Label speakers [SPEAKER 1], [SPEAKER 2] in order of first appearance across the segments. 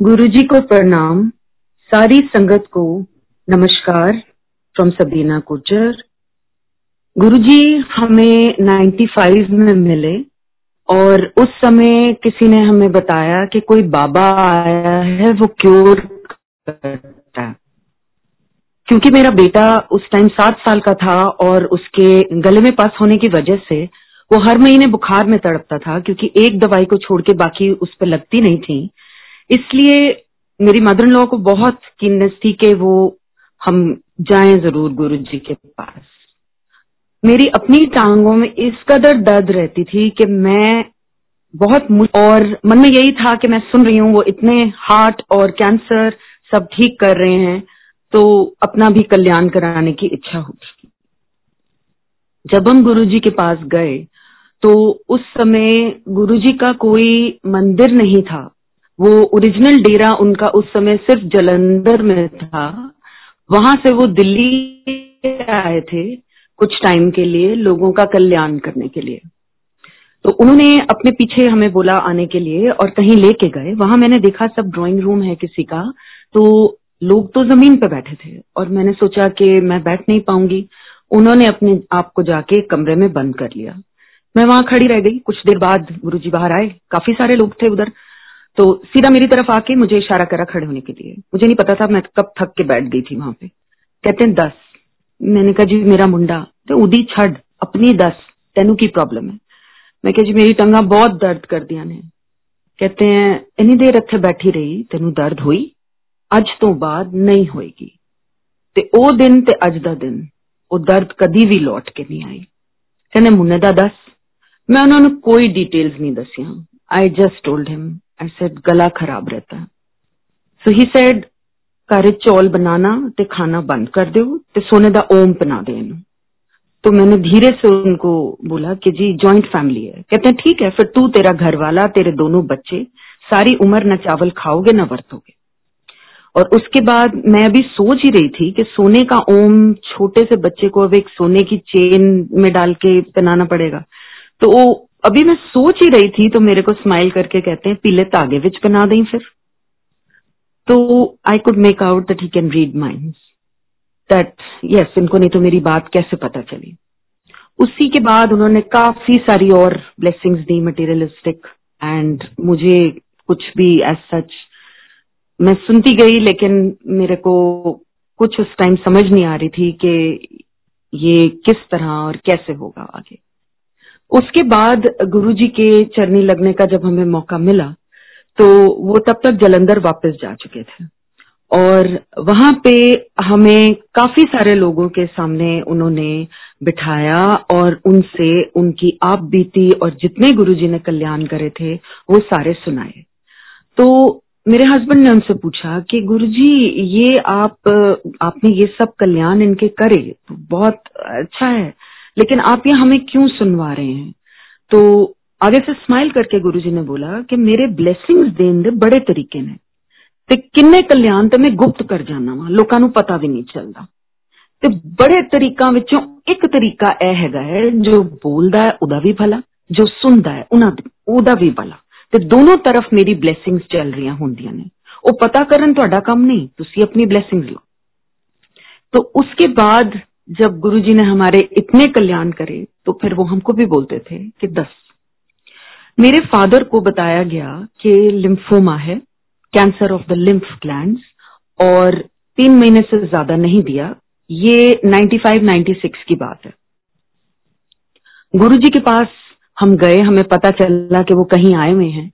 [SPEAKER 1] गुरु जी को प्रणाम। सारी संगत को नमस्कार फ्रॉम सबीना गुजर गुरु जी हमें 95 में मिले और उस समय किसी ने हमें बताया कि कोई बाबा आया है, वो क्योर करता क्योंकि मेरा बेटा उस टाइम सात साल का था और उसके गले में पास होने की वजह से वो हर महीने बुखार में तड़पता था, क्योंकि एक दवाई को छोड़ के बाकी उस पर लगती नहीं थी। इसलिए मेरी मदर लॉ को बहुत कीननेस थी कि वो हम जाएँ ज़रूर गुरु जी के पास। मेरी अपनी टांगों में इस कदर दर्द रहती थी कि मैं बहुत और मन में यही था कि मैं सुन रही हूँ, वो इतने हार्ट और कैंसर सब ठीक कर रहे हैं तो अपना भी कल्याण कराने की इच्छा होती जब हम गुरु जी के पास गए तो उस समय गुरु जी का कोई मंदिर नहीं था। वो ओरिजिनल डेरा उनका उस समय सिर्फ़ जलंधर में था। वहाँ से वो दिल्ली आए थे कुछ टाइम के लिए लोगों का कल्याण करने के लिए। तो उन्होंने अपने पीछे हमें बोला आने के लिए और कहीं लेके गए। वहाँ मैंने देखा सब ड्राइंग रूम है किसी का। तो लोग तो ज़मीन पर बैठे थे और मैंने सोचा कि मैं बैठ नहीं पाऊँगी। उन्होंने अपने आप को जाके कमरे में बंद कर लिया। मैं वहाँ खड़ी रह गई। कुछ देर बाद गुरु जी बाहर आए। काफ़ी सारे लोग थे उधर। तो सीधा मेरी तरफ़ आके मुझे इशारा करा खड़े होने के लिए। मुझे नहीं पता था मैं कब थक के बैठ गई थी वहाँ पे। कहते हैं, दस। मैंने कहा, जी, मेरा मुंडा। तो उदी, छड़, अपनी दस। तेनू की प्रॉब्लम है। मैं जी, मेरी टंगा बहुत दर्द कर दिया ने। कहते हैं इन्नी देर इतने बैठी रही, तेन दर्द हुई? अज तो बाद नहीं होएगी। ते ओ दिन ते अज दा दिन वो दर्द कदी भी लौट के नहीं आई। कहने, मुन्ने दा दस? मैं उन्होंने कोई डिटेल्स नहीं दसिया I just told him I said गला खराब रहता है. सो ही सेड घर चौल बनाना ते खाना बंद कर दो, ते सोने दा ओम बना दे तो मैंने धीरे से उनको बोला कि जी जॉइंट फैमिली है। कहते हैं, ठीक है, फिर तू तेरा घर वाला तेरे दोनों बच्चे, सारी उम्र न चावल खाओगे, न वर्तोगे. और उसके बाद मैं अभी सोच ही रही थी कि सोने का ओम छोटे से बच्चे को अब एक सोने की चेन में डाल के पहनाना पड़ेगा। तो अभी मैं सोच ही रही थी तो मेरे को स्माइल करके कहते हैं, पीले तागे विच बना दें फिर? तो I could make out that he can read mind that yes इनको नहीं तो मेरी बात कैसे पता चली? उसी के बाद उन्होंने काफ़ी सारी और ब्लेसिंग्स दी मटेरियलिस्टिक एंड मुझे कुछ भी एज सच मैं सुनती गई, लेकिन मेरे को कुछ उस टाइम समझ नहीं आ रही थी कि ये किस तरह और कैसे होगा आगे। उसके बाद गुरुजी के चरनी लगने का जब हमें मौका मिला तो वो तब तक जलंधर वापस जा चुके थे। और वहाँ पे हमें काफ़ी सारे लोगों के सामने उन्होंने बिठाया और उनसे उनकी आप बीती और जितने गुरुजी ने कल्याण करे थे, वो सारे सुनाए। तो मेरे हस्बैंड ने उनसे पूछा कि गुरुजी, ये आप, आपने ये सब कल्याण इनके करे तो बहुत अच्छा है। लेकिन आप ये हमें क्यों सुनवा रहे हैं तो आगे से स्माइल करके गुरुजी ने बोला कि मेरे ब्लेसिंग्स देन दे बड़े तरीके ने ਤੇ ਕਿੰਨੇ ਕਲਿਆਣ ਤੇ ਮੈਂ ਗੁਪਤ ਕਰ ਜਾਣਾ ਵਾ ਲੋਕਾਂ ਨੂੰ ਪਤਾ ਵੀ ਨਹੀਂ ਚੱਲਦਾ ਤੇ ਬੜੇ ਤਰੀਕਾਂ ਵਿੱਚੋਂ ਇੱਕ ਤਰੀਕਾ ਇਹ ਹੈਗਾ ਹੈ ਜੋ ਬੋਲਦਾ ਹੈ ਉਹਦਾ ਵੀ ਭਲਾ ਜੋ ਸੁਣਦਾ ਹੈ ਉਹਨਾਂ ਉਹਦਾ ਵੀ ਭਲਾ ਤੇ ਦੋਨੋਂ ਤਰਫ ਮੇਰੀ ਬਲੇਸਿੰਗਸ ਚੱਲ ਰਹੀਆਂ ਹੁੰਦੀਆਂ ਨੇ ਉਹ ਪਤਾ ਕਰਨ ਤੁਹਾਡਾ ਕੰਮ नहीं ਤੁਸੀਂ अपनी ब्लेसिंग्स लो तो उसके बाद जब गुरुजी ने हमारे इतने कल्याण करे तो फिर वो हमको भी बोलते थे कि दस। मेरे फादर को बताया गया कि लिम्फोमा है, cancer of the lymph gland और तीन महीने से ज़्यादा नहीं दिया। ये 95-96 की बात है। गुरुजी के पास हम गए, हमें पता चला कि वो कहीं आए हुए हैं।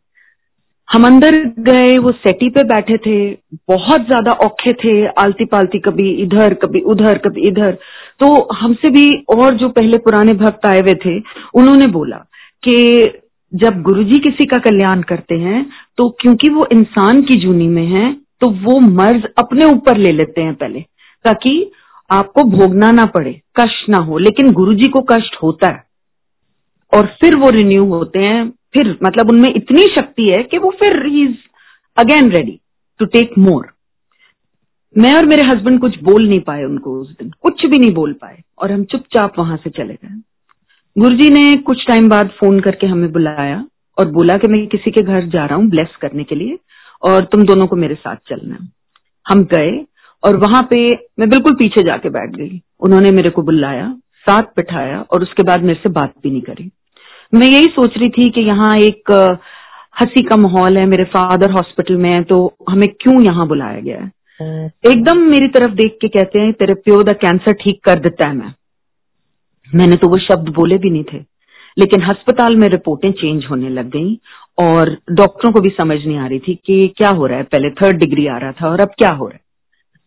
[SPEAKER 1] हम अंदर गए, वो सेटी पे बैठे थे, बहुत ज़्यादा औखे थे आलती पालती कभी इधर, कभी उधर, कभी इधर। तो हमसे भी और जो पहले पुराने भक्त आए हुए थे, उन्होंने बोला कि जब गुरुजी किसी का कल्याण करते हैं तो क्योंकि वो इंसान की जूनी में है तो वो मर्ज अपने ऊपर ले लेते हैं पहले, ताकि आपको भोगना ना पड़े, कष्ट ना हो। लेकिन गुरुजी को कष्ट होता है, और फिर वो रिन्यू होते हैं। फिर मतलब उनमें इतनी शक्ति है कि वो फिर he is again ready to take more मैं और मेरे हस्बैंड कुछ बोल नहीं पाए उनको उस दिन। कुछ भी नहीं बोल पाए और हम चुपचाप वहाँ से चले गए। गुरुजी ने कुछ टाइम बाद फ़ोन करके हमें बुलाया और बोला कि मैं किसी के घर जा रहा हूँ ब्लेस करने के लिए और तुम दोनों को मेरे साथ चलना। है हम गए और वहाँ पे मैं बिल्कुल पीछे जाके बैठ गई। उन्होंने मेरे को बुलाया, साथ बिठाया और उसके बाद मेरे से बात भी नहीं करी। मैं यही सोच रही थी कि यहाँ एक, हँसी का माहौल है, मेरे फादर हॉस्पिटल में है तो हमें क्यों यहाँ बुलाया गया है? एकदम मेरी तरफ़ देख के कहते हैं, तेरे प्यो दा कैंसर ठीक कर देता है मैं. मैंने तो वो शब्द बोले भी नहीं थे। लेकिन अस्पताल में रिपोर्टें चेंज होने लग गई और डॉक्टरों को भी समझ नहीं आ रही थी कि क्या हो रहा है। पहले थर्ड डिग्री आ रहा था और अब क्या हो रहा है?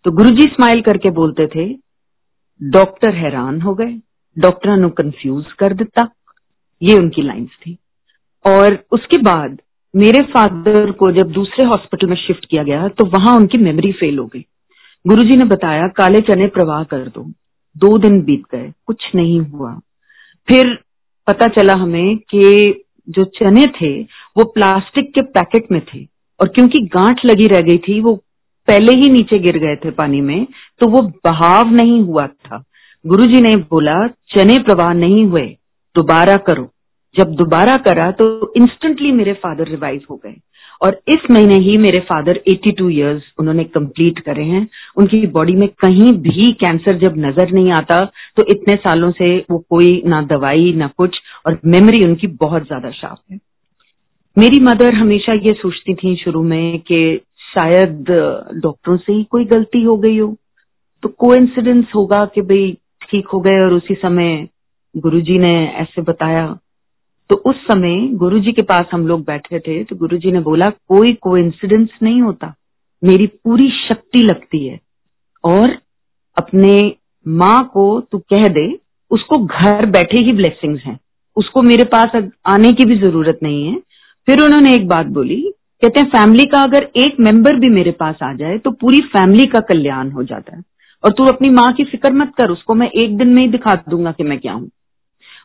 [SPEAKER 1] तो गुरुजी स्माइल करके बोलते थे डॉक्टर हैरान हो गए। डॉक्टर कंफ्यूज कर दिता। ये उनकी लाइंस थी। और उसके बाद मेरे फादर को जब दूसरे हॉस्पिटल में शिफ्ट किया गया तो वहाँ उनकी मेमोरी फेल हो गई। गुरुजी ने बताया, काले चने प्रवाह कर दो। दो दिन बीत गए, कुछ नहीं हुआ। फिर पता चला हमें कि जो चने थे, वो प्लास्टिक के पैकेट में थे और क्योंकि गांठ लगी रह गई थी, वो पहले ही नीचे गिर गए थे पानी में तो वो बहाव नहीं हुआ था। गुरुजी ने बोला, चने प्रवाह नहीं हुए, दोबारा करो। जब दोबारा करा तो इंस्टेंटली मेरे फादर रिवाइव हो गए। और इस महीने ही मेरे फादर 82 इयर्स उन्होंने कंप्लीट करे हैं। उनकी बॉडी में कहीं भी कैंसर जब नज़र नहीं आता तो इतने सालों से वो कोई ना दवाई, ना कुछ, और मेमोरी उनकी बहुत ज़्यादा शार्प है। मेरी मदर हमेशा ये सोचती थी शुरू में कि शायद डॉक्टरों से ही कोई गलती हो गई हो। तो को होगा कि भाई ठीक हो गए और उसी समय गुरुजी ने ऐसे बताया तो उस समय गुरुजी के पास हम लोग बैठे थे तो गुरुजी ने बोला, कोई को नहीं होता। मेरी पूरी शक्ति लगती है। और अपने माँ को तू कह दे, उसको घर बैठे ही ब्लेसिंग्स हैं। उसको मेरे पास आने की भी ज़रूरत नहीं है। फिर उन्होंने एक बात बोली, कहते हैं, फैमिली का अगर एक मेंबर भी मेरे पास आ जाए तो पूरी फैमिली का कल्याण हो जाता है। और तू अपनी माँ की फ़िक्र मत कर, उसको मैं एक दिन में ही दिखा दूँगा कि मैं क्या हूँ।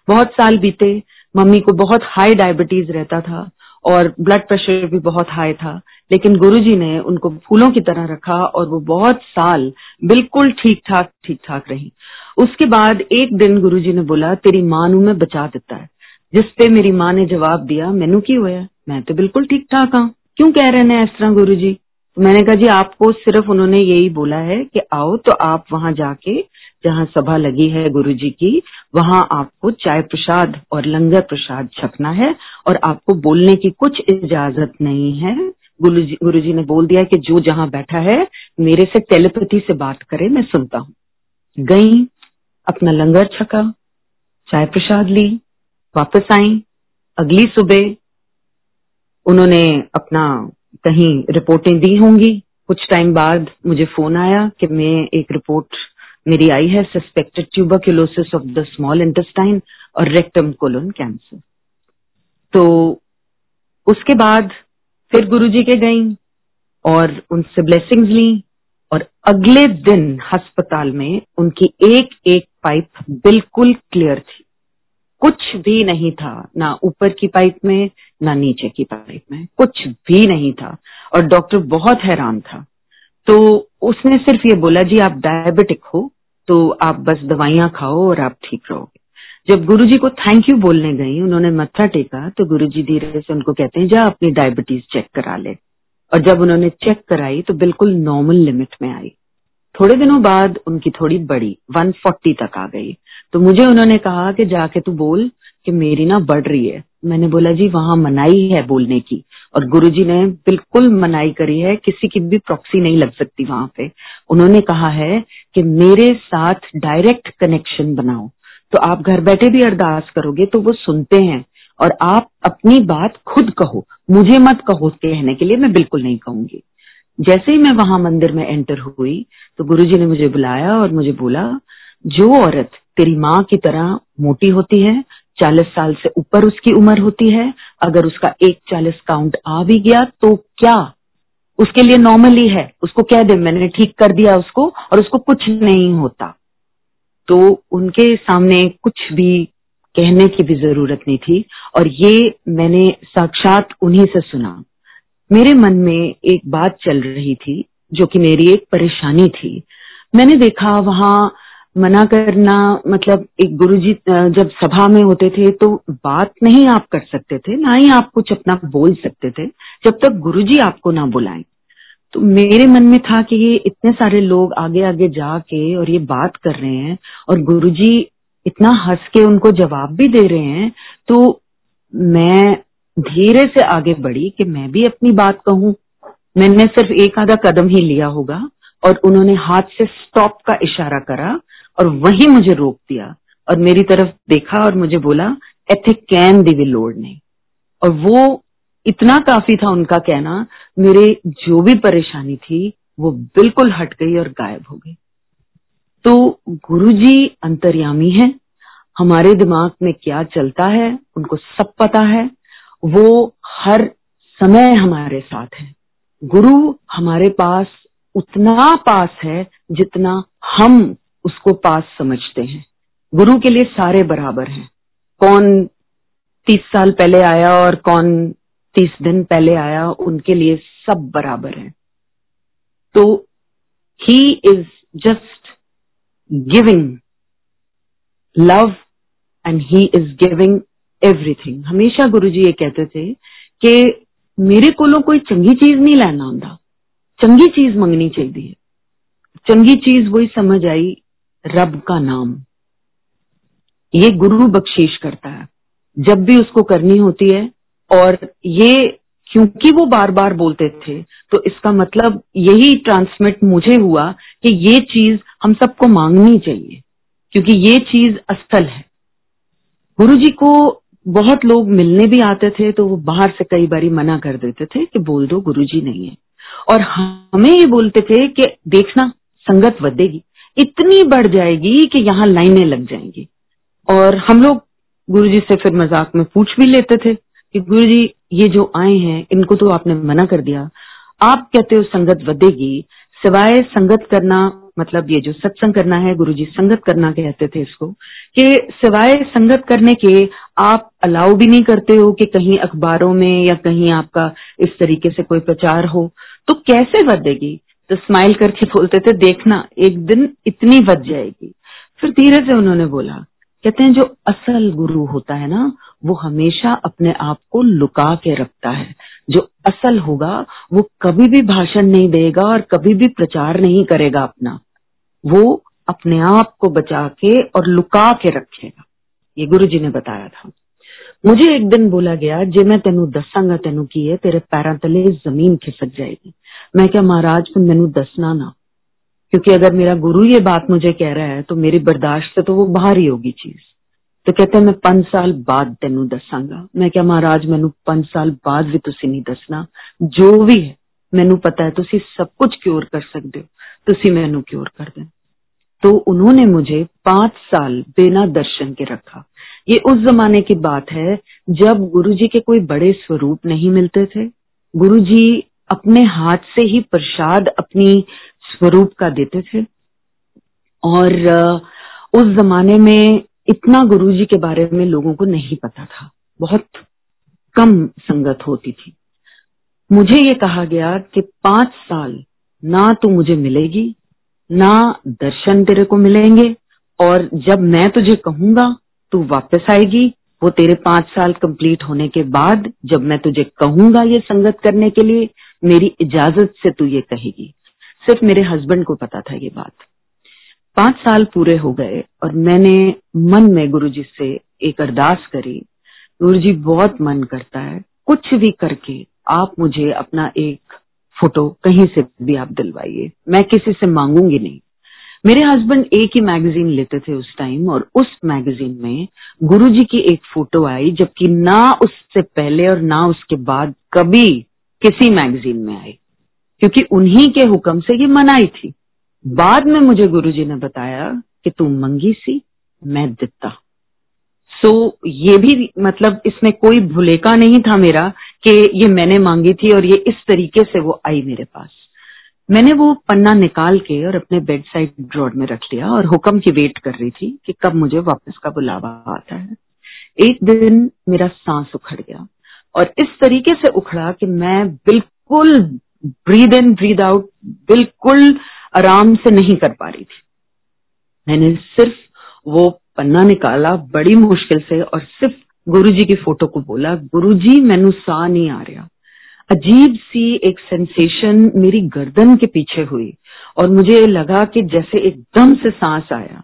[SPEAKER 1] बहुत साल बीते मम्मी को बहुत हाई डायबिटीज़ रहता था और ब्लड प्रेशर भी बहुत हाई था, लेकिन गुरुजी ने उनको फूलों की तरह रखा और वो बहुत साल बिल्कुल ठीक ठाक ठीक ठाक रही। उसके बाद एक दिन गुरुजी ने बोला, तेरी माँ मैं बचा देता है। जिसपे मेरी माँ ने जवाब दिया, मैनू की होया? मैं तो बिल्कुल ठीक ठाक हाँ। क्यों कह रहे हैं इस तरह गुरु जी तो मैंने कहा, जी, आपको सिर्फ़ उन्होंने यही बोला है कि आओ तो आप वहाँ जाके जहाँ सभा लगी है गुरु जी की, वहाँ आपको चाय प्रसाद और लंगर प्रसाद छकना है और आपको बोलने की कुछ इजाज़त नहीं है। गुरु जी गुरु जी ने बोल दिया कि जो जहाँ बैठा है, मेरे से टेलीपैथी से बात करे, मैं सुनता हूँ। गई, अपना लंगर छका, चाय प्रसाद ली, वापस आई। अगली सुबह उन्होंने अपना कहीं रिपोर्टें दी होंगी। कुछ टाइम बाद मुझे फ़ोन आया कि मैं एक रिपोर्ट मेरी आई है suspected tuberculosis of the small intestine और रेक्टम कोलोन कैंसर तो उसके बाद फिर गुरुजी के गई और उनसे ब्लेसिंग्स ली और अगले दिन अस्पताल में उनकी एक एक पाइप बिल्कुल क्लियर थी। कुछ भी नहीं था, ना ऊपर की पाइप में, ना नीचे की पाइप में, कुछ भी नहीं था और डॉक्टर बहुत हैरान था। तो उसने सिर्फ़ ये बोला, जी, आप डायबिटिक हो तो आप बस दवाइयाँ खाओ और आप ठीक रहोगे। जब गुरुजी को थैंक यू बोलने गई, उन्होंने मत्था टेका तो गुरुजी धीरे से उनको कहते हैं, जा, अपनी डायबिटीज़ चेक करा ले। और जब उन्होंने चेक कराई तो बिल्कुल नॉर्मल लिमिट में आई। थोड़े दिनों बाद उनकी थोड़ी बड़ी 140 तक आ गई। तो मुझे उन्होंने कहा कि जाके तू बोल कि मेरी ना बढ़ रही है। मैंने बोला, जी, वहाँ मनाई है बोलने की। और गुरुजी ने बिल्कुल मनाई करी है, किसी की भी प्रॉक्सी नहीं लग सकती वहाँ पे। उन्होंने कहा है कि मेरे साथ डायरेक्ट कनेक्शन बनाओ। तो आप घर बैठे भी अरदास करोगे तो वो सुनते हैं। और आप अपनी बात खुद कहो। मुझे मत कहो कहने के लिए, मैं बिल्कुल नहीं कहूँगी। जैसे ही मैं वहाँ मंदिर में एंटर हुई तो गुरुजी ने मुझे बुलाया और मुझे बोला, जो औरत तेरी माँ की तरह मोटी होती है चालीस साल से ऊपर उसकी उम्र होती है। अगर उसका एक चालीस काउंट आ भी गया तो क्या? उसके लिए नॉर्मली है। उसको कह दे, मैंने ठीक कर दिया उसको और उसको कुछ नहीं होता। तो उनके सामने कुछ भी कहने की भी ज़रूरत नहीं थी और ये मैंने साक्षात उन्हीं से सुना। मेरे मन में एक बात चल रही थी, जो कि मेरी एक परेशानी थी। मैंने देखा वहाँ मना करना मतलब एक गुरुजी जब सभा में होते थे तो बात नहीं आप कर सकते थे, ना ही आप कुछ अपना बोल सकते थे, जब तक गुरुजी आपको ना बुलाएँ। तो मेरे मन में था कि ये इतने सारे लोग आगे आगे जाके और ये बात कर रहे हैं और गुरुजी इतना हंस के उनको जवाब भी दे रहे हैं तो मैं धीरे से आगे बढ़ी कि मैं भी अपनी बात कहूँ। मैंने सिर्फ़ एक आधा कदम ही लिया होगा और उन्होंने हाथ से स्टॉप का इशारा करा और वही मुझे रोक दिया और मेरी तरफ़ देखा और मुझे बोला एथे कैन दिवे लोड नहीं। और वो इतना काफ़ी था उनका कहना, मेरे जो भी परेशानी थी, वो बिल्कुल हट गई और गायब हो गई। तो गुरु जी अंतर्यामी है, हमारे दिमाग में क्या चलता है, उनको सब पता है, वो हर समय हमारे साथ है। गुरु हमारे पास उतना पास है जितना हम उसको पास समझते हैं। गुरु के लिए सारे बराबर हैं। कौन तीस साल पहले आया और कौन तीस दिन पहले आया, उनके लिए सब बराबर है। तो he is just giving love and he is giving everything हमेशा गुरु जी ये कहते थे कि मेरे को कोई चंगी चीज़ नहीं लेना होंगे चंगी चीज़ मंगनी चाहिए। चंगी चीज़ वही समझ आई रब का नाम। ये गुरु बख्शीश करता है। जब भी उसको करनी होती है, और ये, क्योंकि वो बार बार बोलते थे तो इसका मतलब यही ट्रांसमिट मुझे हुआ कि ये चीज़ हम सबको मांगनी चाहिए, क्योंकि ये चीज़ असल है। गुरु जी को बहुत लोग मिलने भी आते थे तो वो बाहर से कई बारी मना कर देते थे कि बोल दो गुरु जी नहीं है। और हमें ये बोलते थे कि देखना, संगत बढ़ेगी इतनी बढ़ जाएगी कि यहाँ लाइनें लग जाएँगी। और हम लोग गुरु जी से फिर मज़ाक में पूछ भी लेते थे कि गुरु जी ये जो आए हैं, इनको तो आपने मना कर दिया। आप कहते हो संगत बढ़ेगी सिवाय संगत करना मतलब ये जो सत्संग करना है गुरु जी संगत करना कहते थे इसको, कि सिवाय संगत करने के आप अलाउ भी नहीं करते हो कि कहीं अखबारों में या कहीं आपका इस तरीके से कोई प्रचार हो। तो कैसे बढ़ेगी तो स्माइल करके बोलते थे, देखना, एक दिन इतनी बच जाएगी। फिर धीरे से उन्होंने बोला, कहते हैं, जो असल गुरु होता है ना, वो हमेशा अपने आप को लुका के रखता है। जो असल होगा, वो कभी भी भाषण नहीं देगा और कभी भी प्रचार नहीं करेगा अपना। वो अपने आप को बचा के और लुका के रखेगा। ये गुरु जी ने बताया था। मुझे एक दिन बोला गया, जे मैं तेन दसांगा तेन की है, तेरे पैर तले ज़मीन खिसक जाएगी। मैं क्या महाराज मेनू दसना ना? क्योंकि अगर मेरा गुरु ये बात मुझे कह रहा है तो मेरी बर्दाश्त से तो वो बाहर ही होगी चीज़। तो कहते मैं पाँच साल बाद तेन दसांगा। मैं क्या महाराज, मैनू पाँच साल बाद भी तुम नहीं दसना? जो भी है, मैनू पता है तुम सब कुछ क्योर कर सकते हो। तुम मैनू क्योर कर दे। तो उन्होंने मुझे पाँच साल बिना दर्शन के रखा। ये उस जमाने की बात है, जब गुरुजी के कोई बड़े स्वरूप नहीं मिलते थे। गुरुजी अपने हाथ से ही प्रसाद अपनी स्वरूप का देते थे। और उस जमाने में इतना गुरुजी के बारे में लोगों को नहीं पता था। बहुत कम संगत होती थी। मुझे ये कहा गया कि पाँच साल ना तो मुझे मिलेगी, ना दर्शन तेरे को मिलेंगे, और जब मैं तुझे कहूँगा, तू वापस आएगी। वो तेरे पाँच साल कंप्लीट होने के बाद जब मैं तुझे कहूँगा ये संगत करने के लिए मेरी इजाज़त से तू ये कहेगी। सिर्फ़ मेरे हस्बैंड को पता था ये बात। पाँच साल पूरे हो गए और मैंने मन में गुरु जी से एक अरदास करी। गुरु जी बहुत मन करता है। कुछ भी करके आप मुझे अपना एक फ़ोटो कहीं से भी आप दिलवाइए। मैं किसी से मांगूँगी नहीं। मेरे हस्बैंड एक ही मैगजीन लेते थे उस टाइम और उस मैगजीन में गुरुजी की एक फ़ोटो आई, जबकि ना उससे पहले और ना उसके बाद कभी किसी मैगजीन में आई। क्योंकि उन्हीं के हुक्म से ये मनाई थी। बाद में मुझे गुरुजी ने बताया कि तू मंगी सी मैं दिता सो so, ये भी मतलब इसमें कोई भूलेका नहीं था मेरा कि ये मैंने मांगी थी और ये इस तरीके से वो आई मेरे पास। मैंने वो पन्ना निकाल के और अपने बेड साइड ड्रॉर में रख लिया और हुक्म की वेट कर रही थी कि कब मुझे वापस का बुलावा आता है। एक दिन मेरा सांस उखड़ गया। और इस तरीके से उखड़ा कि मैं बिल्कुल ब्रीद इन ब्रीद आउट बिल्कुल आराम से नहीं कर पा रही थी। मैंने सिर्फ़ वो पन्ना निकाला बड़ी मुश्किल से और सिर्फ़ गुरुजी की फ़ोटो को बोला, गुरुजी, मैनू सा नहीं आ रहा। अजीब सी एक सेंसेशन मेरी गर्दन के पीछे हुई और मुझे लगा कि जैसे एकदम से सांस आया।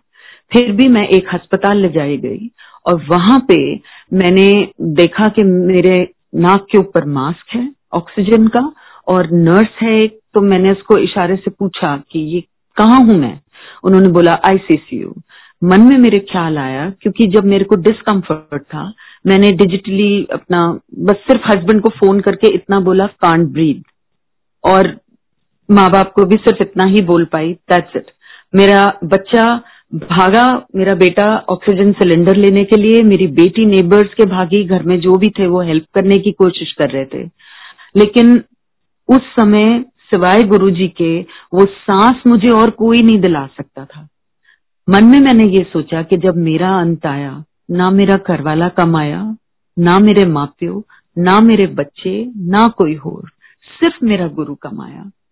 [SPEAKER 1] फिर भी मैं एक अस्पताल ले जाई गई और वहाँ पे मैंने देखा कि मेरे नाक के ऊपर मास्क है ऑक्सीजन का, और नर्स है एक तो मैंने उसको इशारे से पूछा कि ये कहा हूँ मैं? उन्होंने बोला आईसीसीयू मन में मेरे ख्याल आया, क्योंकि जब मेरे को डिस्कम्फर्ट था, मैंने डिजिटली अपना, बस सिर्फ़ हस्बैंड को फ़ोन करके इतना बोला कांट ब्रीद और माँ बाप को भी सिर्फ़ इतना ही बोल पाई दैट्स इट मेरा बच्चा भागा मेरा बेटा ऑक्सीजन सिलेंडर लेने के लिए, मेरी बेटी नेबर्स के भागी घर में जो भी थे वो हेल्प करने की कोशिश कर रहे थे। लेकिन उस समय सिवाय गुरुजी के वो सांस मुझे और कोई नहीं दिला सकता था। मन में मैंने ये सोचा कि जब मेरा अंत आया, ना मेरा घरवाला कमाया ना मेरे मापियो, ना मेरे बच्चे, ना कोई और, सिर्फ़ मेरा गुरु कमाया। गुरु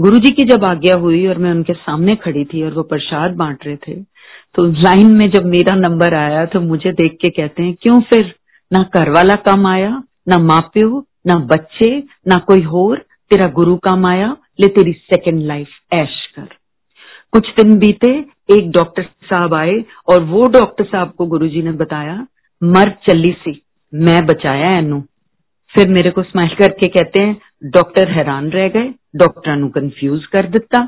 [SPEAKER 1] जी की जब आज्ञा हुई और मैं उनके सामने खड़ी थी और वो प्रसाद बांट रहे थे तो लाइन में जब मेरा नंबर आया तो मुझे देख के कहते हैं, क्यों फिर? ना घर वाला काम आया, ना माप्यो, ना बच्चे, ना कोई और, तेरा गुरु काम आया, ले तेरी सेकेंड लाइफ ऐश कर। कुछ दिन बीते, एक डॉक्टर साहब आए और वो डॉक्टर साहब को गुरुजी ने बताया, मर चली सी, मैं बचाया एनू। फिर मेरे को स्माइल करके कहते हैं डॉक्टर हैरान रह गए। डॉक्टर नु कंफ्यूज कर दिता।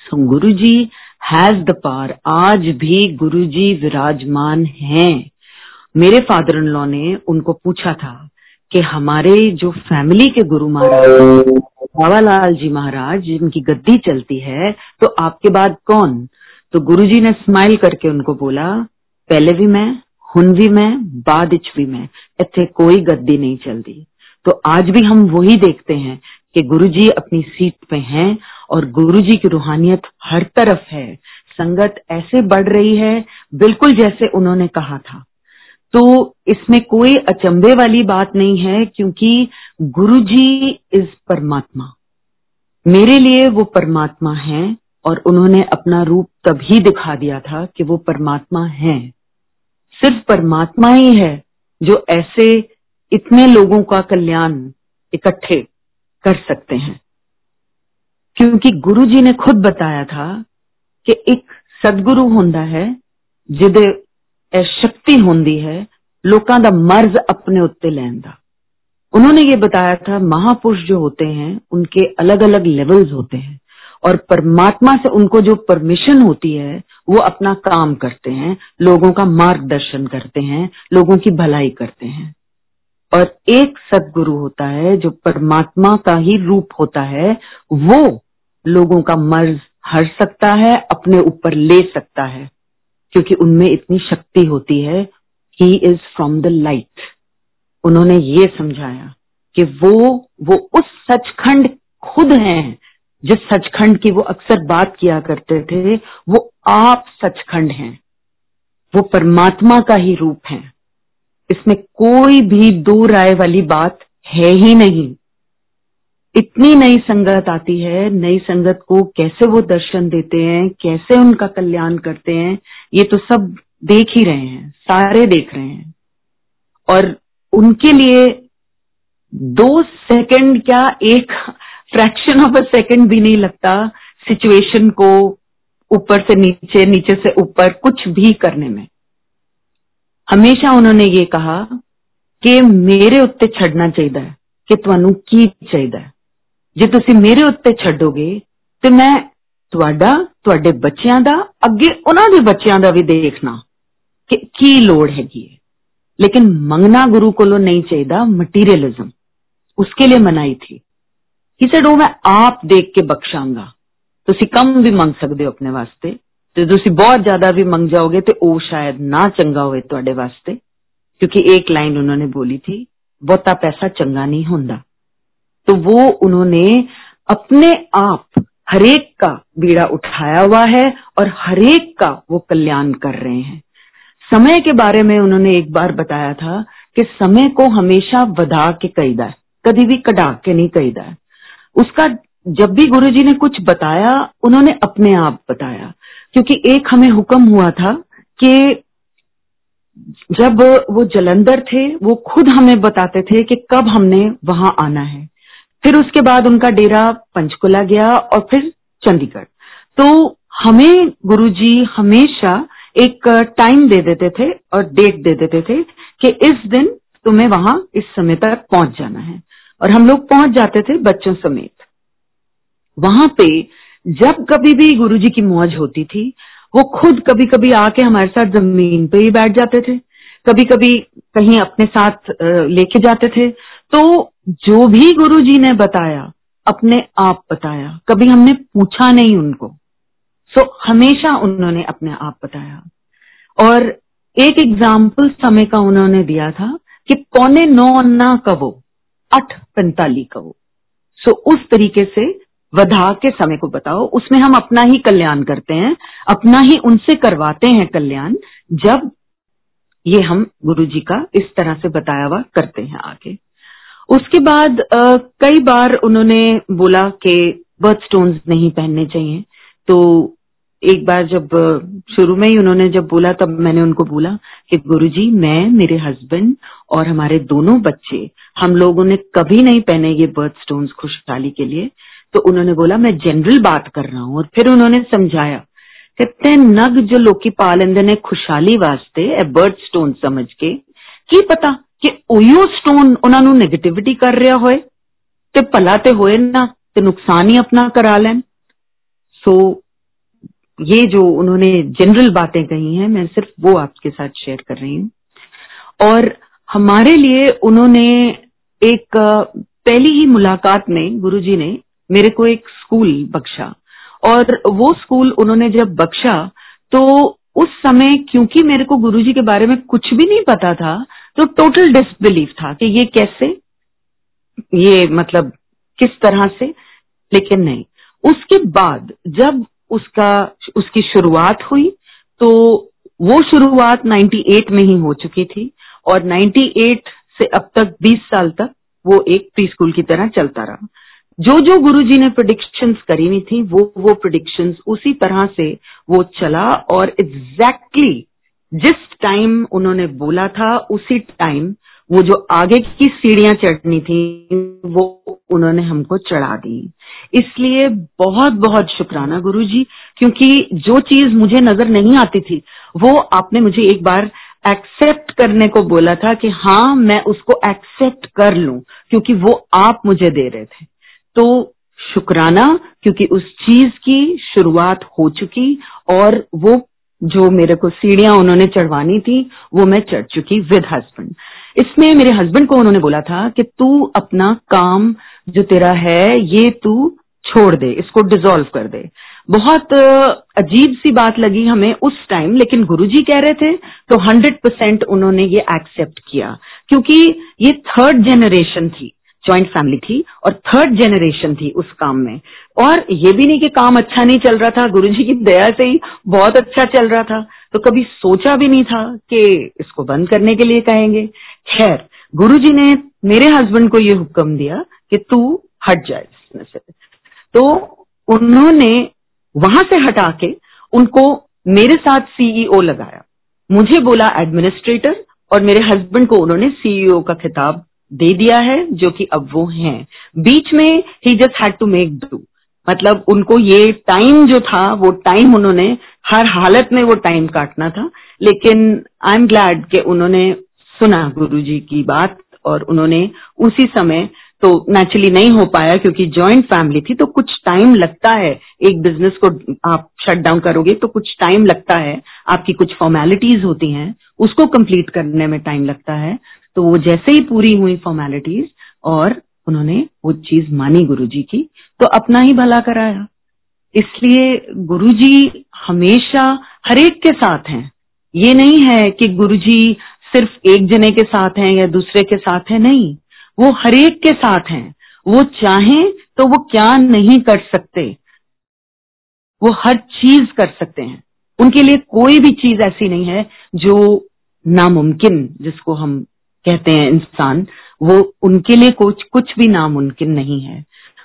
[SPEAKER 1] सो गुरु जी हैज़ द पावर आज भी गुरु जी विराजमान हैं। मेरे फादर इन लॉ ने उनको पूछा था कि हमारे जो फैमिली के गुरु महाराज, बाबालाल जी महाराज, जिनकी गद्दी चलती है तो आपके बाद कौन? तो गुरुजी ने स्माइल करके उनको बोला, पहले भी मैं, हुन भी मैं, बाद भी मैं इतने कोई गद्दी नहीं चलती। तो आज भी हम वही देखते हैं कि गुरुजी अपनी सीट पे हैं और गुरुजी की रूहानियत हर तरफ़ है। संगत ऐसे बढ़ रही है, बिल्कुल जैसे उन्होंने कहा था। तो इसमें कोई अचंभे वाली बात नहीं है क्योंकि गुरु जी इज़ परमात्मा। मेरे लिए वो परमात्मा है और उन्होंने अपना रूप तभी दिखा दिया था कि वो परमात्मा है। सिर्फ़ परमात्मा ही है जो ऐसे इतने लोगों का कल्याण इकट्ठे कर सकते हैं। क्योंकि गुरु जी ने खुद बताया था कि एक सदगुरु होंदा है, जिदे शक्ति होंगी है लोगों का मर्ज अपने उत्ते लैन का उन्होंने ये बताया था, महापुरुष जो होते हैं, उनके अलग अलग लेवल्स होते हैं, और परमात्मा से उनको जो परमिशन होती है, वो अपना काम करते हैं, लोगों का मार्गदर्शन करते हैं, लोगों की भलाई करते हैं। और एक सदगुरु होता है, जो परमात्मा का ही रूप होता है, वो लोगों का मर्ज हर सकता है, अपने ऊपर ले सकता है, क्योंकि उनमें इतनी शक्ति होती है he is from the light उन्होंने ये समझाया कि वो वो उस सचखंड खुद हैं, जिस सचखंड की वो अक्सर बात किया करते थे, वो आप सचखंड हैं, वो परमात्मा का ही रूप है। इसमें कोई भी दूर राय वाली बात है ही नहीं। इतनी नई संगत आती है, नई संगत को कैसे वो दर्शन देते हैं, कैसे उनका कल्याण करते हैं, ये तो सब देख ही रहे हैं, सारे देख रहे हैं। और उनके लिए दो सेकंड क्या एक फ्रैक्शन ऑफ़ अ सेकंड भी नहीं लगता सिचुएशन को ऊपर से नीचे नीचे से ऊपर कुछ भी करने में। हमेशा उन्होंने ये कहा कि मेरे उत्ते छड़ना चाहिए कि ਤੁਹਾਨੂੰ ਕੀ ਚਾਹੀਦਾ ਜੇ ਤੁਸੀਂ ਮੇਰੇ ਉੱਤੇ ਛੱਡੋਗੇ ਤੇ ਮੈਂ ਤੁਹਾਡਾ ਤੁਹਾਡੇ ਬੱਚਿਆਂ ਦਾ ਅੱਗੇ ਉਹਨਾਂ ਦੇ ਬੱਚਿਆਂ ਦਾ ਵੀ ਦੇਖਣਾ ਕਿ ਕੀ ਲੋੜ ਹੈਗੀ ਹੈ लेकिन मंगना गुरु को नहीं चाहिए मटीरियलिज्म उसके लिए मनाई थी ही सेड मैं आप देख के बख्शांगा तुम कम भी मंग सकते हो अपने वास्ते ਤੇ ਤੁਸੀਂ बहुत ज्यादा भी मंग जाओगे तो वो शायद ना चंगा हो ਤੁਹਾਡੇ वास्ते क्योंकि एक लाइन उन्होंने बोली थी बहुता पैसा चंगा नहीं होता तो वो उन्होंने अपने आप हरेक का बीड़ा उठाया हुआ है और हरेक का वो कल्याण कर रहे हैं समय के बारे में उन्होंने एक बार बताया था कि समय को हमेशा वधा के कहीदा है कभी भी कढ़ा के नहीं कहीदा है उसका जब भी गुरु जी ने कुछ बताया उन्होंने अपने आप बताया क्योंकि एक हमें हुक्म हुआ था कि जब वो जलंधर थे, वो खुद हमें बताते थे कि कब हमने वहाँ आना है। फिर उसके बाद उनका डेरा पंचकुला गया और फिर चंडीगढ़। तो हमें गुरुजी हमेशा एक टाइम दे देते थे और डेट दे देते थे कि इस दिन तुम्हें वहाँ इस समय तक पहुँच जाना है। और हम लोग पहुँच जाते थे बच्चों समेत। वहाँ पे जब कभी भी गुरु जी की मौज होती थी, वो खुद कभी कभी आके हमारे साथ ज़मीन पे ही बैठ जाते थे। कभी कभी कहीं अपने साथ लेके जाते थे। तो जो भी गुरु जी ने बताया, अपने आप बताया। कभी हमने पूछा नहीं उनको। सो हमेशा उन्होंने अपने आप बताया। और एक एग्ज़ाम्पल समय का उन्होंने दिया था कि पौने नौ अन्ना कवो अठ पैंताली कवो। सो उस तरीके से वधा के समय को बताओ उसमें हम अपना ही कल्याण करते हैं अपना ही उनसे करवाते हैं कल्याण जब ये हम गुरु जी का इस तरह से बताया हुआ करते हैं आगे। उसके बाद आ, कई बार उन्होंने बोला कि बर्थ स्टोन्स नहीं पहनने चाहिए। तो एक बार जब शुरू में ही उन्होंने जब बोला तब मैंने उनको बोला कि गुरुजी मैं मेरे हस्बैंड और हमारे दोनों बच्चे हम लोगों ने कभी नहीं पहने ये बर्थ स्टोन्स खुशहाली के लिए। तो उन्होंने बोला, मैं जनरल बात कर रहा हूँ। और फिर उन्होंने समझाया, कहते हैं, नग जो लोकी पा लेंगे ने खुशहाली वास्ते बर्ड स्टोन समझ के, की पता कि ओयो स्टोन उन्होंने नेगेटिविटी कर रहा होए? ते भला ते होए ना, ते नुकसान ही अपना करा लें सो ये जो उन्होंने जनरल बातें कही हैं, मैं सिर्फ़ वो आपके साथ शेयर कर रही हूँ। और हमारे लिए उन्होंने एक, पहली ही मुलाकात में, गुरुजी ने मेरे को एक स्कूल बख्शा। और वो स्कूल उन्होंने जब बख्शा तो उस समय क्योंकि मेरे को गुरुजी के बारे में कुछ भी नहीं पता था तो टोटल डिसबिलीव था कि ये कैसे, ये मतलब किस तरह से, लेकिन नहीं। उसके बाद जब उसका, उसकी शुरुआत हुई तो वो शुरुआत 98 में ही हो चुकी थी, और 98 से अब तक 20 साल तक वो एक प्री स्कूल की तरह चलता रहा। जो जो गुरुजी ने प्रिडिक्शंस करी हुई थी, वो वो प्रिडिक्शंस उसी तरह से वो चला और एग्जैक्टली exactly जिस टाइम उन्होंने बोला था, उसी टाइम वो जो आगे की सीढ़ियाँ चढ़नी थी, वो उन्होंने हमको चढ़ा दी। इसलिए बहुत बहुत शुक्राना गुरुजी, क्योंकि जो चीज़ मुझे नज़र नहीं आती थी, वो आपने मुझे एक बार एक्सेप्ट करने को बोला था कि हाँ मैं उसको एक्सेप्ट कर लूँ, क्योंकि वो आप मुझे दे रहे थे। तो शुक्राना, क्योंकि उस चीज़ की शुरुआत हो चुकी और वो जो मेरे को सीढ़ियाँ उन्होंने चढ़वानी थी, वो मैं चढ़ चुकी विद हस्बैंड इसमें मेरे हस्बैंड को उन्होंने बोला था कि तू अपना काम जो तेरा है, ये तू छोड़ दे, इसको डिजोल्व कर दे। बहुत अजीब सी बात लगी हमें उस टाइम लेकिन गुरुजी कह रहे थे तो हंड्रेड परसेंट उन्होंने ये एक्सेप्ट किया, क्योंकि ये थर्ड जनरेशन थी। ज्वाइंट फैमिली थी और थर्ड जनरेशन थी उस काम में। और ये भी नहीं कि काम अच्छा नहीं चल रहा था, गुरुजी की दया से ही बहुत अच्छा चल रहा था। तो कभी सोचा भी नहीं था कि इसको बंद करने के लिए कहेंगे। खैर, गुरुजी ने मेरे हस्बैंड को ये हुक्म दिया कि तू हट जाए इसमें से। तो उन्होंने वहाँ से हटा के उनको मेरे साथ सीईओ लगाया। मुझे बोला एडमिनिस्ट्रेटर और मेरे हस्बैंड को उन्होंने सीईओ का खिताब दे दिया है जो कि अब वो हैं। बीच में he just had to make do मतलब उनको ये टाइम जो था, वो टाइम उन्होंने, हर हालत में वो टाइम काटना था। लेकिन आई एम ग्लैड कि उन्होंने सुना गुरुजी की बात और उन्होंने उसी समय तो नेचुरली नहीं हो पाया क्योंकि जॉइंट फैमिली थी तो कुछ टाइम लगता है। एक बिज़नेस को आप शट डाउन करोगे तो कुछ टाइम लगता है। आपकी कुछ फॉर्मेलिटीज होती हैं, उसको कंप्लीट करने में टाइम लगता है। तो वो जैसे ही पूरी हुई फॉर्मेलिटीज और उन्होंने वो चीज़ मानी गुरुजी की तो अपना ही भला कराया। इसलिए गुरुजी हमेशा हरेक के साथ हैं। ये नहीं है कि गुरुजी सिर्फ़ एक जने के साथ हैं या दूसरे के साथ हैं, नहीं। वो हरेक के साथ हैं। वो चाहें तो वो क्या नहीं कर सकते। वो हर चीज़ कर सकते हैं। उनके लिए कोई भी चीज़ ऐसी नहीं है जो नामुमकिन जिसको हम कहते हैं इंसान, वो उनके लिए कुछ कुछ भी नामुमकिन नहीं है।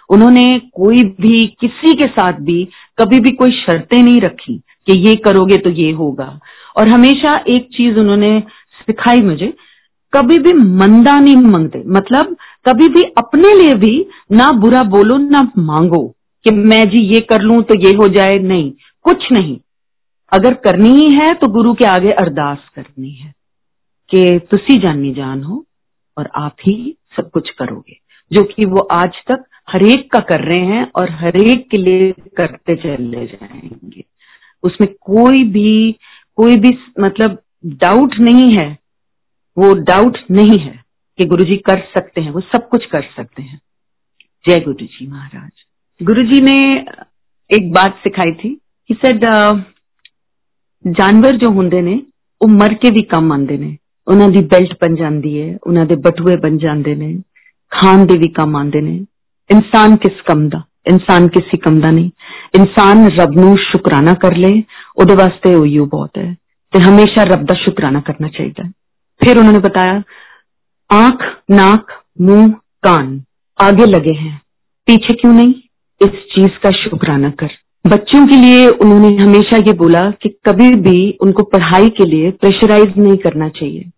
[SPEAKER 1] उन्होंने कोई भी, किसी के साथ भी कभी भी कोई शर्तें नहीं रखी कि ये करोगे तो ये होगा। और हमेशा एक चीज़ उन्होंने सिखाई मुझे, कभी भी मंदा नहीं मांगते। मतलब कभी भी अपने लिए भी ना बुरा बोलो, ना मांगो कि मैं जी ये कर लू तो ये हो जाए। नहीं, कुछ नहीं। अगर करनी ही है तो गुरु के आगे अरदास करनी है। कि तुसी जानी जान हो और आप ही सब कुछ करोगे जो कि वो आज तक हरेक का कर रहे हैं और हरेक के लिए करते चले जाएंगे उसमें कोई भी कोई भी मतलब डाउट नहीं है वो डाउट नहीं है कि गुरुजी कर सकते हैं वो सब कुछ कर सकते हैं जय गुरु जी महाराज गुरु जी ने एक बात सिखाई थी कि सेड ਜਾਨਵਰ ਜੋ ਹੁੰਦੇ ਨੇ ਉਹ ਮਰ ਕੇ ਵੀ ਕੰਮ ਆਉਂਦੇ ਨੇ ਉਹਨਾਂ ਦੀ ਬੈਲਟ ਬਣ ਜਾਂਦੀ ਹੈ ਉਹਨਾਂ ਦੇ ਬਟੂਏ ਬਣ ਜਾਂਦੇ ਨੇ ਖਾਣ ਦੇ ਵੀ ਕੰਮ ਆਉਂਦੇ ਨੇ ਇਨਸਾਨ ਕਿਸ ਕੰਮ ਦਾ ਇਨਸਾਨ ਕਿਸੇ ਕੰਮ ਦਾ ਨਹੀਂ ਇਨਸਾਨ ਰੱਬ ਨੂੰ ਸ਼ੁਕਰਾਨਾ ਕਰ ਲੇ ਉਹਦੇ ਵਾਸਤੇ ਉਹੀ ਬਹੁਤ ਹੈ ਤੇ ਹਮੇਸ਼ਾ ਰੱਬ ਦਾ ਸ਼ੁਕਰਾਨਾ ਕਰਨਾ ਚਾਹੀਦਾ ਹੈ फिर उन्होंने बताया आंख नाक मुंह कान आगे लगे हैं पीछे क्यों नहीं इस चीज का शुक्राना कर बच्चों के लिए उन्होंने हमेशा ये बोला कि कभी भी उनको पढ़ाई के लिए प्रेशराइज नहीं करना चाहिए।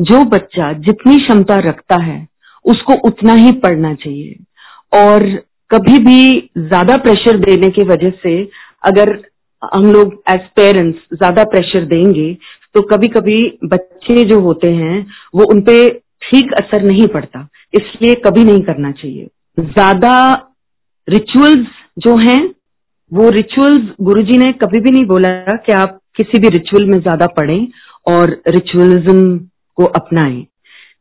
[SPEAKER 1] जो बच्चा जितनी क्षमता रखता है, उसको उतना ही पढ़ना चाहिए। और कभी भी ज़्यादा प्रेशर देने की वजह से अगर हम लोग एज पेरेंट्स ज़्यादा प्रेशर देंगे तो कभी कभी बच्चे जो होते हैं, वो उनपे ठीक असर नहीं पड़ता। इसलिए कभी नहीं करना चाहिए। ज़्यादा रिचुअल्स जो हैं वो रिचुअल्स गुरुजी ने कभी भी नहीं बोला कि आप किसी भी रिचुअल में ज़्यादा पढ़ें और रिचुअलिज्म को अपनाएँ।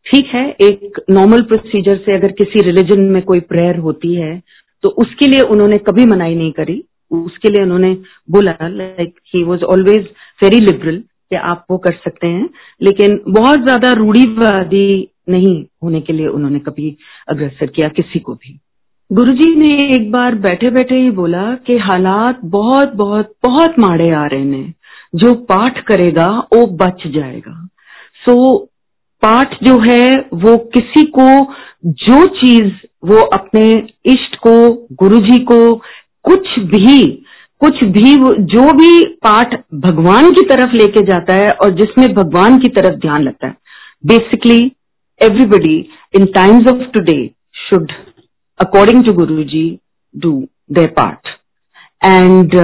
[SPEAKER 1] ठीक है, एक नॉर्मल प्रोसीजर से अगर किसी रिलीजन में कोई प्रेयर होती है तो उसके लिए उन्होंने कभी मनाई नहीं करी। उसके लिए उन्होंने बोला like he was always very liberal कि आप वो कर सकते हैं। लेकिन बहुत ज़्यादा रूढ़ीवादी नहीं होने के लिए उन्होंने कभी अग्रसर किया किसी को भी। गुरुजी ने एक बार बैठे बैठे ही बोला कि हालात बहुत बहुत बहुत माड़े आ रहे ने जो पाठ करेगा वो बच जाएगा। सो so, पाठ जो है वो किसी को जो चीज़ वो अपने इष्ट को गुरुजी को कुछ भी कुछ भी जो भी पाठ भगवान की तरफ़ लेके जाता है और जिसमें भगवान की तरफ़ ध्यान लगता है। Basically everybody in times of today should according to Guru ji do their part and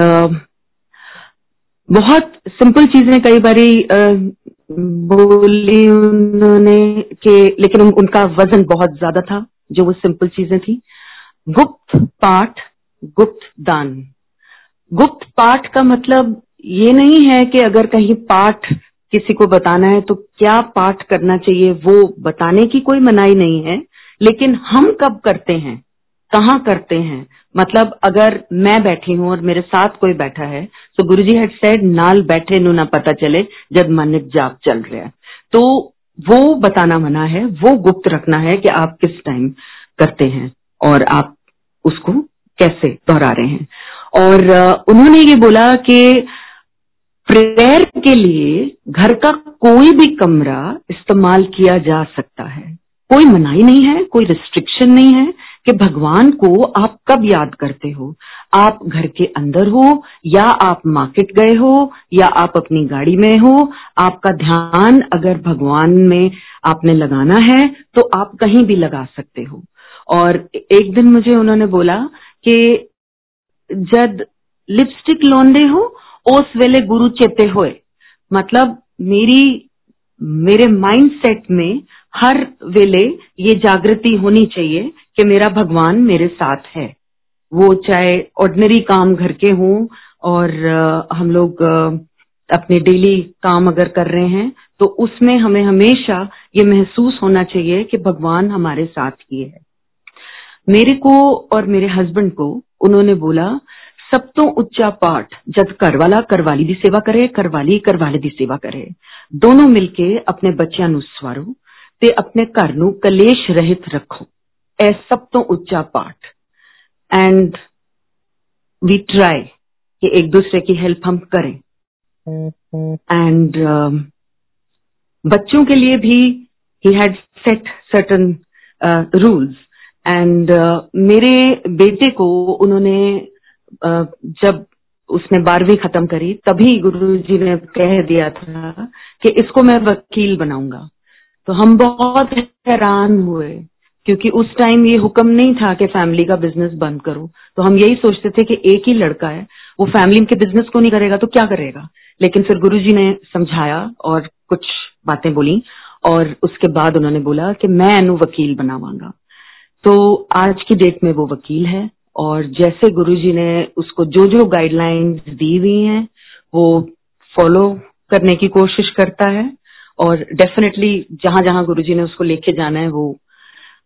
[SPEAKER 1] बहुत सिंपल चीज़ें कई बारी uh, बोली उन्होंने कि लेकिन उन, उनका वज़न बहुत ज़्यादा था जो वो सिंपल चीज़ें थी। गुप्त पाठ गुप्त दान। गुप्त पाठ का मतलब ये नहीं है कि अगर कहीं पाठ किसी को बताना है तो क्या पाठ करना चाहिए वो बताने की कोई मनाही नहीं है। लेकिन हम कब करते हैं? कहाँ करते हैं? मतलब अगर मैं बैठी हूँ और मेरे साथ कोई बैठा है तो गुरु जी हैड सेड नाल बैठे नु ना पता चले जब मन जाप चल रहा है. तो वो बताना मना है, वो गुप्त रखना है कि आप किस टाइम करते हैं और आप उसको कैसे दोहरा रहे हैं। और उन्होंने ये बोला कि प्रेयर के लिए घर का कोई भी कमरा इस्तेमाल किया जा सकता है। कोई मनाही नहीं है, कोई रिस्ट्रिक्शन नहीं है। कि भगवान को आप कब याद करते हो? आप घर के अंदर हो, या आप मार्केट गए हो, या आप अपनी गाड़ी में हो? आपका ध्यान अगर भगवान में आपने लगाना है तो आप कहीं भी लगा सकते हो। और एक दिन मुझे उन्होंने बोला कि जद लिपस्टिक लौंदे हो उस वेले गुरु चेते होए। मतलब मेरी, मेरे माइंड सेट में हर वेले ये जागृति होनी चाहिए कि मेरा भगवान मेरे साथ है। वो चाहे ऑर्डनरी काम घर के हों और हम लोग अपने डेली काम अगर कर रहे हैं तो उसमें हमें हमेशा ये महसूस होना चाहिए कि भगवान हमारे साथ ही है। मेरे को और मेरे हस्बैंड को उन्होंने बोला, सब तो उच्चा पाठ, जब करवाला करवाली दी सेवा करे, करवाली करवाले दी सेवा करे। दोनों मिलके अपने बच्चों नु सवारो ते अपने घर नु कलेश रहित रखो। ए सब तो उच्चा पाठ। एंड वी ट्राई कि एक दूसरे की हेल्प हम करें। एंड uh, बच्चों के लिए भी he had set certain rules and मेरे बेटे को उन्होंने uh, जब उसने बारहवीं खत्म करी तभी गुरु जी ने कह दिया था कि इसको मैं वकील बनाऊँगा। तो हम बहुत हैरान हुए। क्योंकि उस टाइम ये हुक्म नहीं था कि फैमिली का बिज़नेस बंद करो। तो हम यही सोचते थे कि एक ही लड़का है, वो फैमिली के बिज़नेस को नहीं करेगा तो क्या करेगा? लेकिन फिर गुरुजी ने समझाया और कुछ बातें बोली और उसके बाद उन्होंने बोला कि मैं अनु वकील बनावांगा। तो आज की डेट में वो वकील है और जैसे गुरुजी ने उसको जो जो गाइडलाइंस दी हुई हैं, वो फॉलो करने की कोशिश करता है और डेफिनेटली जहाँ जहाँ गुरुजी ने उसको लेके जाना है, वो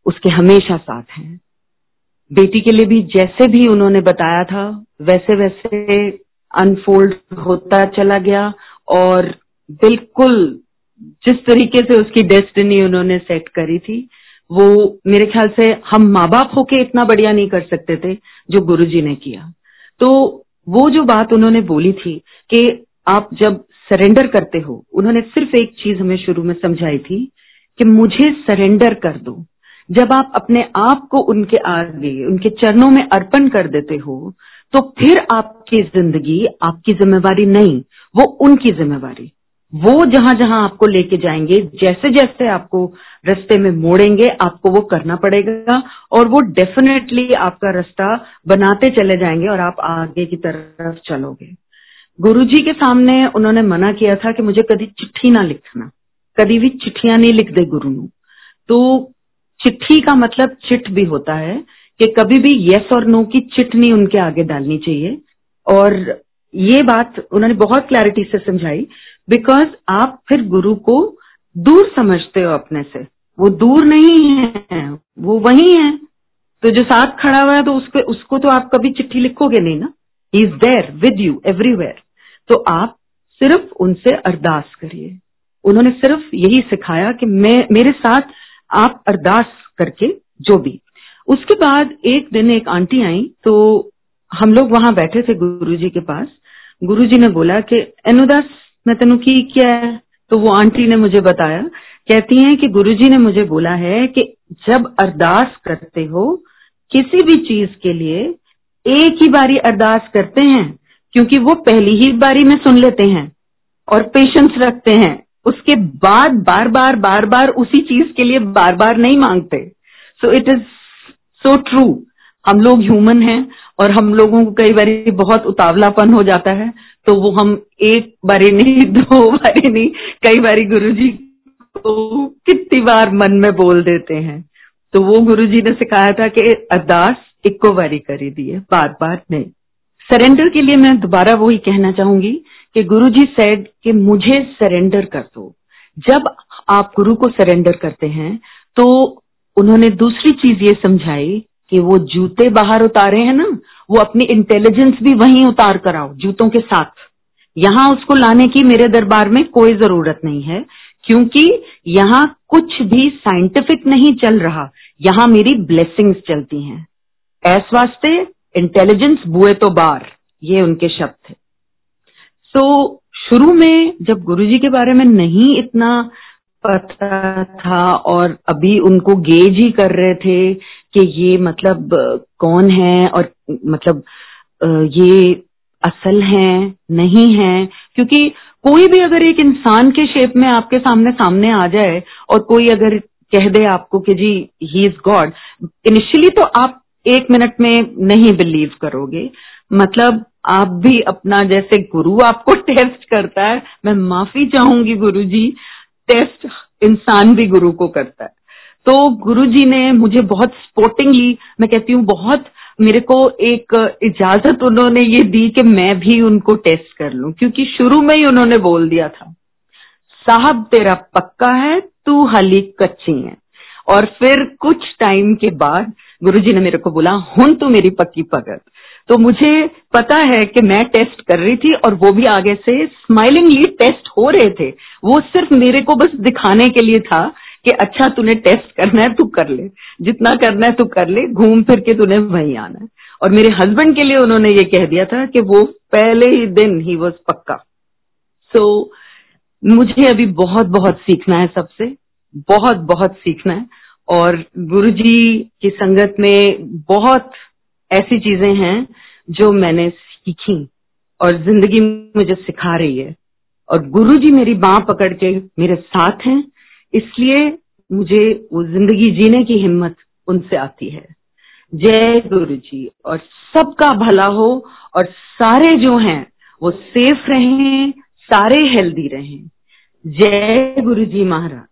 [SPEAKER 1] उसके हमेशा साथ हैं। बेटी के लिए भी जैसे भी उन्होंने बताया था वैसे वैसे अनफोल्ड होता चला गया और बिल्कुल जिस तरीके से उसकी डेस्टिनी उन्होंने सेट करी थी, वो मेरे ख्याल से हम माँ बाप होके इतना बढ़िया नहीं कर सकते थे जो गुरुजी ने किया। तो वो जो बात उन्होंने बोली थी कि आप जब सरेंडर करते हो, उन्होंने सिर्फ़ एक चीज़ हमें शुरू में समझाई थी कि मुझे सरेंडर कर दो। जब आप अपने आप को उनके आगे, उनके चरणों में अर्पण कर देते हो तो फिर आपकी ज़िंदगी आपकी जिम्मेवारी नहीं, वो उनकी जिम्मेवारी। वो जहाँ जहाँ आपको लेके जाएँगे जैसे जैसे आपको रास्ते में मोड़ेंगे, आपको वो करना पड़ेगा, और वो डेफिनेटली आपका रास्ता बनाते चले जाएँगे और आप आगे की तरफ़ चलोगे। गुरुजी के सामने उन्होंने मना किया था कि मुझे कभी चिट्ठी ना लिखना, कभी भी चिट्ठियाँ नहीं लिख दे गुरु। तो चिट्ठी का मतलब चिट भी होता है कि कभी भी यस और नो की चिट नहीं उनके आगे डालनी चाहिए। और ये बात उन्होंने बहुत क्लैरिटी से समझाई बिकॉज़ आप फिर गुरु को दूर समझते हो अपने से। वो दूर नहीं है, वो वही है। तो जो साथ खड़ा हुआ है तो उसके उसको तो आप कभी चिट्ठी लिखोगे नहीं ना? Is there with you everywhere तो आप सिर्फ़ उनसे अरदास करिए। उन्होंने सिर्फ़ यही सिखाया कि मैं, मेरे साथ आप अरदास करके जो भी। उसके बाद एक दिन एक आंटी आई तो हम लोग वहाँ बैठे थे गुरुजी के पास। गुरुजी ने बोला कि अनुदास मैं तेन की क्या है? तो वो आंटी ने मुझे बताया। कहती हैं कि गुरुजी ने मुझे बोला है कि जब अरदास करते हो, किसी भी चीज़ के लिए एक ही बारी अरदास करते हैं, क्योंकि वो पहली ही बारी में सुन लेते हैं और पेशेंस रखते हैं। उसके बाद बार बार बार बार उसी चीज़ के लिए बार बार नहीं मांगते। So it is so true हम लोग ह्यूमन हैं और हम लोगों को कई बार बहुत उतावलापन हो जाता है। तो वो हम एक बारी नहीं, दो बारी नहीं, कई बारी गुरु जी को कितनी बार मन में बोल देते हैं। तो वो गुरु जी ने सिखाया था कि अरदास इक्को बारी करी दिए बार बार नहीं। सरेंडर के लिए मैं दोबारा वही कहना चाहूँगी कि गुरु जी सेड कि मुझे सरेंडर कर दो। जब आप गुरु को सरेंडर करते हैं तो उन्होंने दूसरी चीज़ ये समझाई कि वो जूते बाहर उतारे हैं ना, वो अपनी इंटेलिजेंस भी वहीं उतार कर आओ, जूतों के साथ। यहाँ उसको लाने की मेरे दरबार में कोई ज़रूरत नहीं है, क्योंकि यहाँ कुछ भी साइंटिफिक नहीं चल रहा, यहाँ मेरी ब्लेसिंग्स चलती हैं। ऐस वास्ते इंटेलिजेंस बुए तो बार, ये उनके शब्द थे। So, शुरू में जब गुरुजी के बारे में नहीं इतना पता था और अभी उनको गेज ही कर रहे थे कि ये मतलब कौन है और मतलब ये असल है नहीं है क्योंकि कोई भी अगर एक इंसान के शेप में आपके सामने सामने आ जाए और कोई अगर कह दे आपको कि जी ही इज़ गॉड इनिशियली तो आप एक मिनट में नहीं बिलीव करोगे। मतलब आप भी अपना जैसे गुरु आपको टेस्ट करता है। मैं माफ़ी चाहूँगी गुरु जी टेस्ट इंसान भी गुरु को करता है। तो गुरु जी ने मुझे बहुत स्पोर्टिंगली मैं कहती हूँ बहुत, मेरे को एक इजाज़त उन्होंने ये दी कि मैं भी उनको टेस्ट कर लूँ, क्योंकि शुरू में ही उन्होंने बोल दिया था, साहब, तेरा पक्का है, तू हली कच्ची है। और फिर कुछ टाइम के बाद गुरुजी ने मेरे को बोला हूँ तू मेरी पक्की पगत तो मुझे पता है कि मैं टेस्ट कर रही थी और वो भी आगे से स्माइलिंगली टेस्ट हो रहे थे। वो सिर्फ़ मेरे को बस दिखाने के लिए था कि अच्छा तूने टेस्ट करना है तू कर ले। जितना करना है तू कर ले। घूम फिर के तूने वहीं आना है। और मेरे हस्बैंड के लिए उन्होंने ये कह दिया था कि वो पहले ही दिन ही वॉज़ पक्का। सो so, मुझे अभी बहुत बहुत सीखना है सबसे। बहुत बहुत सीखना है। और गुरु जी की संगत में बहुत ऐसी चीज़ें हैं जो मैंने सीखी और ज़िंदगी मुझे सिखा रही है। और गुरु जी मेरी बाह पकड़ के मेरे साथ हैं, इसलिए मुझे वो ज़िंदगी जीने की हिम्मत उनसे आती है। जय गुरु जी और सबका भला हो और सारे जो हैं, वो सेफ़ रहें, सारे हेल्दी रहें। जय गुरु जी महाराज।